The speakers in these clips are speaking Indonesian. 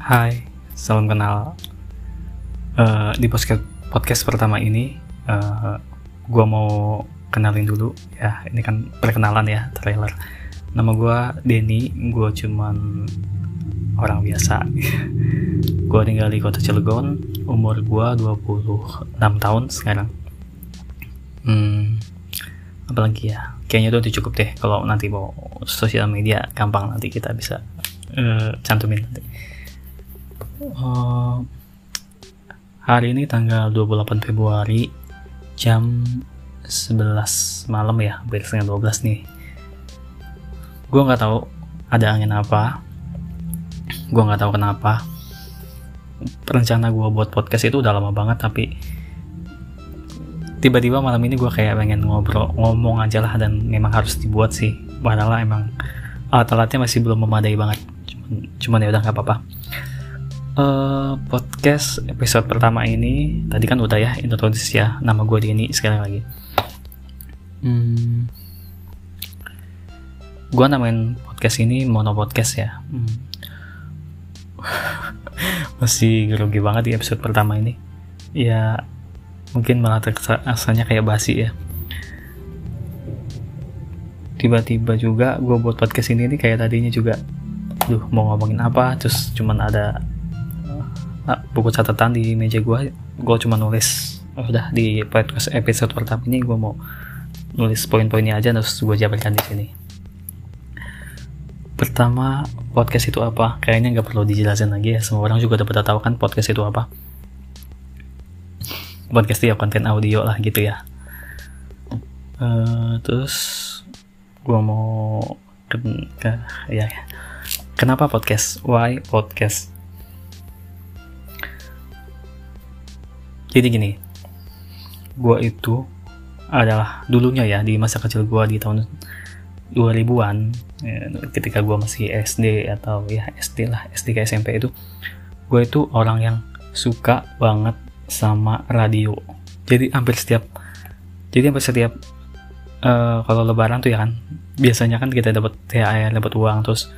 Hai, salam kenal. Uh, di podcast podcast pertama ini, uh, gue mau kenalin dulu ya. Ini kan perkenalan ya, trailer. Nama gue Denny, gue cuman orang biasa. gue tinggal di kota Cilegon, umur gue 26 tahun sekarang. Hmm, apalagi ya? Kayaknya itu cukup deh. Kalau nanti mau sosial media, gampang nanti kita bisa uh, cantumin nanti. Uh, hari ini tanggal 28 Februari jam 11 malam ya, hampir setengah 12 nih. Gue nggak tahu ada angin apa. Gue nggak tahu kenapa. Rencana gue buat podcast itu udah lama banget tapi tiba-tiba malam ini gue kayak pengen ngobrol ngomong aja lah dan memang harus dibuat sih padahal emang alat-alatnya masih belum memadai banget cuman, cuman ya udah nggak apa-apa uh, podcast episode pertama ini tadi kan udah ya introduksi ya nama gue Denny sekali lagi. Hmm, gue namain podcast ini mono podcast ya. Hmm. masih grogi banget di episode pertama ini. Ya mungkin malah rasanya kayak basi ya. Tiba-tiba juga gue buat podcast ini nih kayak tadinya juga duh mau ngomongin apa? Terus cuman ada buku catatan di meja gue gue cuma nulis oh, udah di podcast episode pertama ini gue mau nulis poin-poinnya aja terus gue jabarkan di sini. Pertama podcast itu apa? Kayaknya nggak perlu dijelasin lagi ya semua orang juga udah pada tahu kan podcast itu apa. Podcast ya konten audio lah gitu ya. Uh, terus gue mau ke, ke ya. Kenapa podcast? Why podcast jadi gini gue itu adalah dulunya ya di masa kecil gue di tahun 2000-an ya, ketika gue masih SD atau ya SD lah SD ke SMP itu gue itu orang yang suka banget sama radio. Jadi hampir setiap jadi hampir setiap uh, kalau lebaran tuh ya kan biasanya kan kita dapat THR dapat uang terus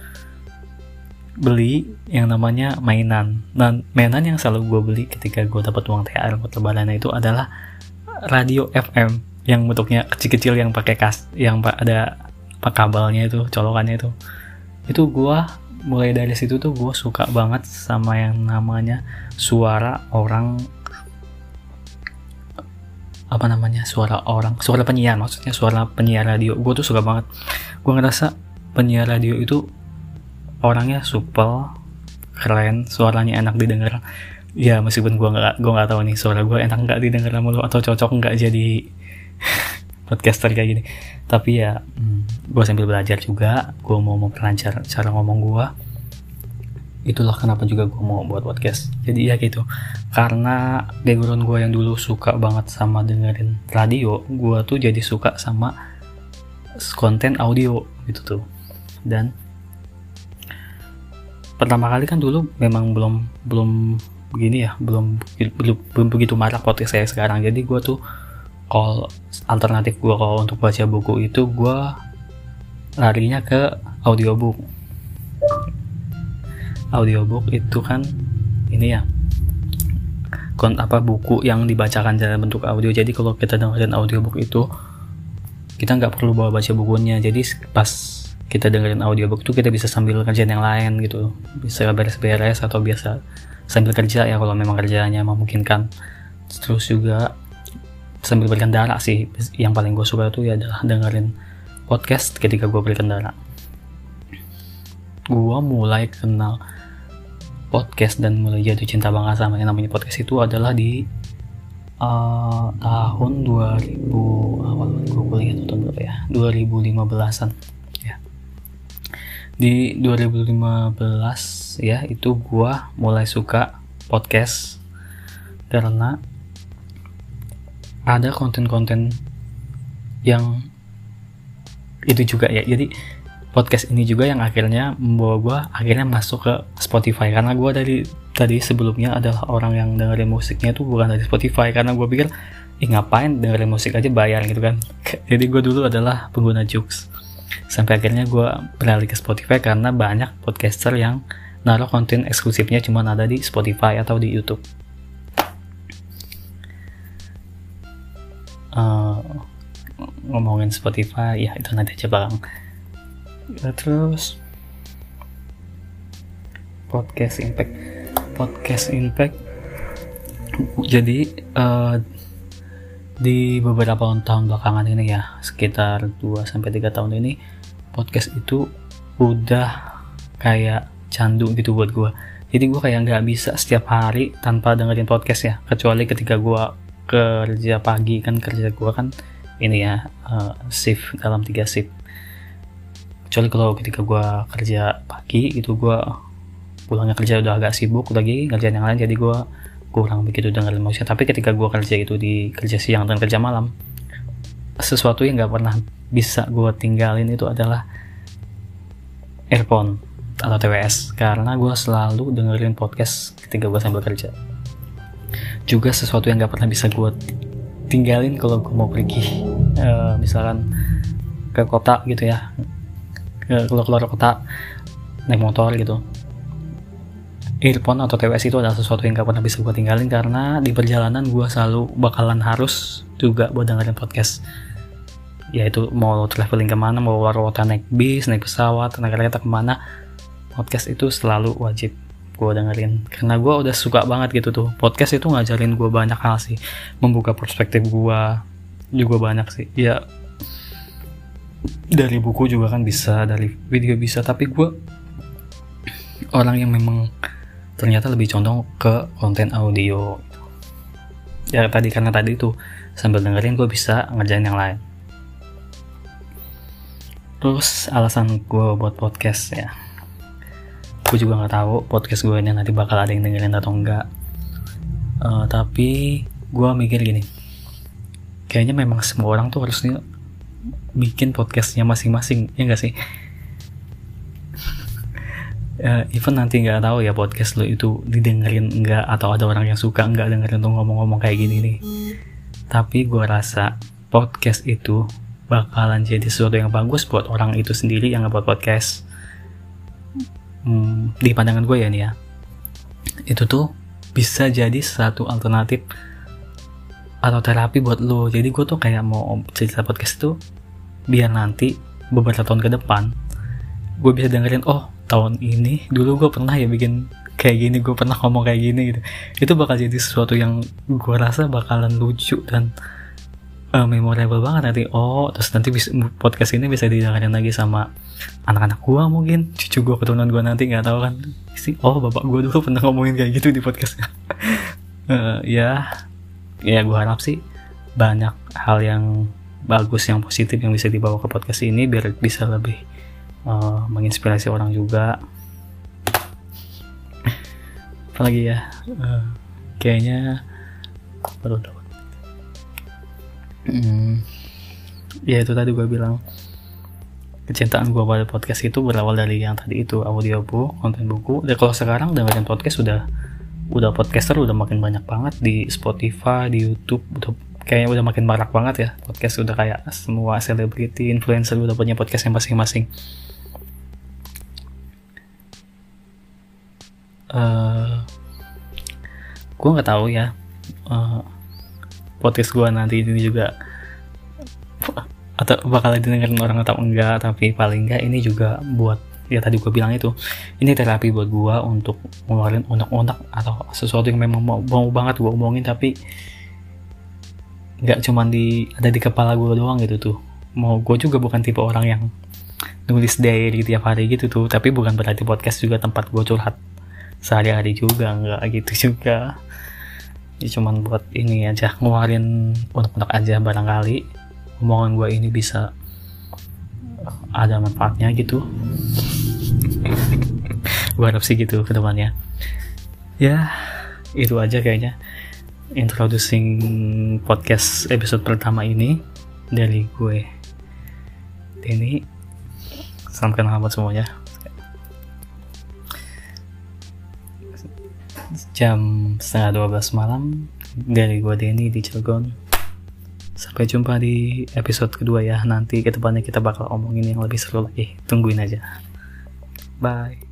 beli yang namanya mainan. Dan mainan yang selalu gue beli ketika gue dapat uang THR buat lebaran itu adalah radio FM yang bentuknya kecil-kecil yang pakai kas yang ada pak kabelnya itu colokannya itu. Itu gue mulai dari situ tuh gue suka banget sama yang namanya suara orang apa namanya suara orang suara penyiar maksudnya suara penyiar radio. Gue tuh suka banget. Gue ngerasa penyiar radio itu orangnya supel keren suaranya enak didengar. Ya meskipun gue nggak gue nggak tahu nih suara gue enak nggak didengar sama atau cocok nggak jadi podcaster kayak gini. Tapi ya hmm, gue sambil belajar juga gue mau memperlancar cara ngomong gue itulah kenapa juga gue mau buat podcast. Jadi ya gitu. Karena background gue yang dulu suka banget sama dengerin radio gue tuh jadi suka sama konten audio gitu tuh. Dan pertama kali kan dulu memang belum belum begini ya belum belum, belum begitu marak podcast saya sekarang. Jadi gue tuh kalau alternatif gue kalau untuk baca buku itu gue larinya ke audiobook. Audiobook itu kan ini ya kon apa buku yang dibacakan dalam bentuk audio. Jadi kalau kita dengerin audiobook itu kita nggak perlu bawa baca bukunya. Jadi pas kita dengerin audiobook itu kita bisa sambil kerjaan yang lain gitu. Bisa beres-beres atau biasa sambil kerja ya kalau memang kerjanya memungkinkan. Terus juga sambil berkendara sih. Yang paling gue suka itu ya adalah dengerin podcast ketika gue berkendara. Gue mulai kenal podcast dan mulai jatuh cinta banget sama yang namanya podcast itu adalah di uh, tahun 2000 awal gue kuliah itu tahun berapa ya? 2015an ya di 2015 ya itu gue mulai suka podcast karena ada konten-konten yang itu juga ya. Jadi podcast ini juga yang akhirnya membawa gue akhirnya masuk ke Spotify. Karena gue dari tadi sebelumnya adalah orang yang dengerin musiknya tuh bukan dari Spotify. Karena gue pikir ih ngapain dengerin musik aja bayar gitu kan. Jadi gue dulu adalah pengguna Jux sampai akhirnya gue beralih ke Spotify karena banyak podcaster yang naruh konten eksklusifnya cuma ada di Spotify atau di YouTube. Uh, ngomongin Spotify ya itu nanti aja bang. Ya, terus podcast impact. Podcast impact jadi uh, di beberapa tahun belakangan ini ya sekitar 2 sampai 3 tahun ini podcast itu udah kayak candu gitu buat gue jadi gue kayak nggak bisa setiap hari tanpa dengerin podcast ya. Kecuali ketika gue kerja pagi kan kerja gue kan ini ya uh, shift dalam tiga shift. Kecuali kalau ketika gue kerja pagi itu gue pulangnya kerja udah agak sibuk lagi kerjaan yang lain jadi gue kurang begitu dengerin musik tapi ketika gue kerja itu di kerja siang dan kerja malam sesuatu yang nggak pernah bisa gue tinggalin itu adalah earphone atau TWS karena gue selalu dengerin podcast ketika gue sambil kerja. Juga sesuatu yang nggak pernah bisa gue tinggalin kalau gue mau pergi uh, misalkan ke kota gitu ya. Ke keluar keluar kota naik motor gitu earphone atau TWS itu adalah sesuatu yang gak pernah bisa gue tinggalin karena di perjalanan gue selalu bakalan harus juga buat dengerin podcast. Yaitu mau traveling ke mana mau luar kota naik bis naik pesawat naik kereta ke mana podcast itu selalu wajib gue dengerin. Karena gue udah suka banget gitu tuh. Podcast itu ngajarin gue banyak hal sih. Membuka perspektif gue juga banyak sih. Ya dari buku juga kan bisa dari video bisa. Tapi gue orang yang memang ternyata lebih condong ke konten audio. Ya tadi karena tadi itu sambil dengerin gue bisa ngerjain yang lain. Terus alasan gue buat podcast ya. Gue juga nggak tahu podcast gue ini nanti bakal ada yang dengerin atau enggak uh, tapi gue mikir gini. Kayaknya memang semua orang tuh harusnya bikin podcastnya masing-masing ya enggak sih uh, even nanti nggak tahu ya podcast lo itu didengerin enggak atau ada orang yang suka enggak dengerin tuh ngomong-ngomong kayak gini nih. Tapi gue rasa podcast itu bakalan jadi sesuatu yang bagus buat orang itu sendiri yang ngebuat podcast. Hmm, di pandangan gue ya nih ya itu tuh bisa jadi satu alternatif atau terapi buat lo. Jadi gue tuh kayak mau cerita podcast itu biar nanti beberapa tahun ke depan gue bisa dengerin oh tahun ini dulu gue pernah ya bikin kayak gini gue pernah ngomong kayak gini gitu. Itu bakal jadi sesuatu yang gue rasa bakalan lucu dan uh, memorable banget nanti. Oh terus nanti bisa, podcast ini bisa didengarin lagi sama anak-anak gue mungkin. Cucu gue keturunan gue nanti nggak tahu kan. Sih oh bapak gue dulu pernah ngomongin kayak gitu di podcastnya uh, ya ya gue harap sih banyak hal yang bagus yang positif yang bisa dibawa ke podcast ini biar bisa lebih uh, menginspirasi orang juga. Apalagi ya? Uh, kayaknya baru dapat hmm, ya itu tadi gue bilang kecintaan gue pada podcast itu berawal dari yang tadi itu audio buku konten buku. Dan kalau sekarang dengerin podcast sudah udah podcaster udah makin banyak banget di Spotify di YouTube udah kayaknya udah makin marak banget ya. Podcast udah kayak semua selebriti influencer udah punya podcast yang masing-masing uh, eh, gue nggak tahu ya. Uh, podcast gue nanti ini juga atau bakal didengarin orang atau enggak tapi paling enggak ini juga buat ya tadi gue bilang itu ini terapi buat gue untuk ngeluarin unek-unek atau sesuatu yang memang mau, mau banget gue omongin tapi nggak cuman di ada di kepala gue doang gitu tuh. Mau gue juga bukan tipe orang yang nulis diary tiap hari gitu tuh tapi bukan berarti podcast juga tempat gue curhat sehari-hari juga nggak gitu juga. Ya cuman buat ini aja ngeluarin untuk-untuk aja barangkali. Omongan gue ini bisa ada manfaatnya gitu. Gue harap sih gitu ke depannya. Ya itu aja kayaknya introducing podcast episode pertama ini dari gue ini salam kenal buat semuanya jam setengah 12 malam dari gue Denny di Cilegon. Sampai jumpa di episode kedua ya. Nanti ke depannya kita bakal omongin yang lebih seru lagi. Tungguin aja. Bye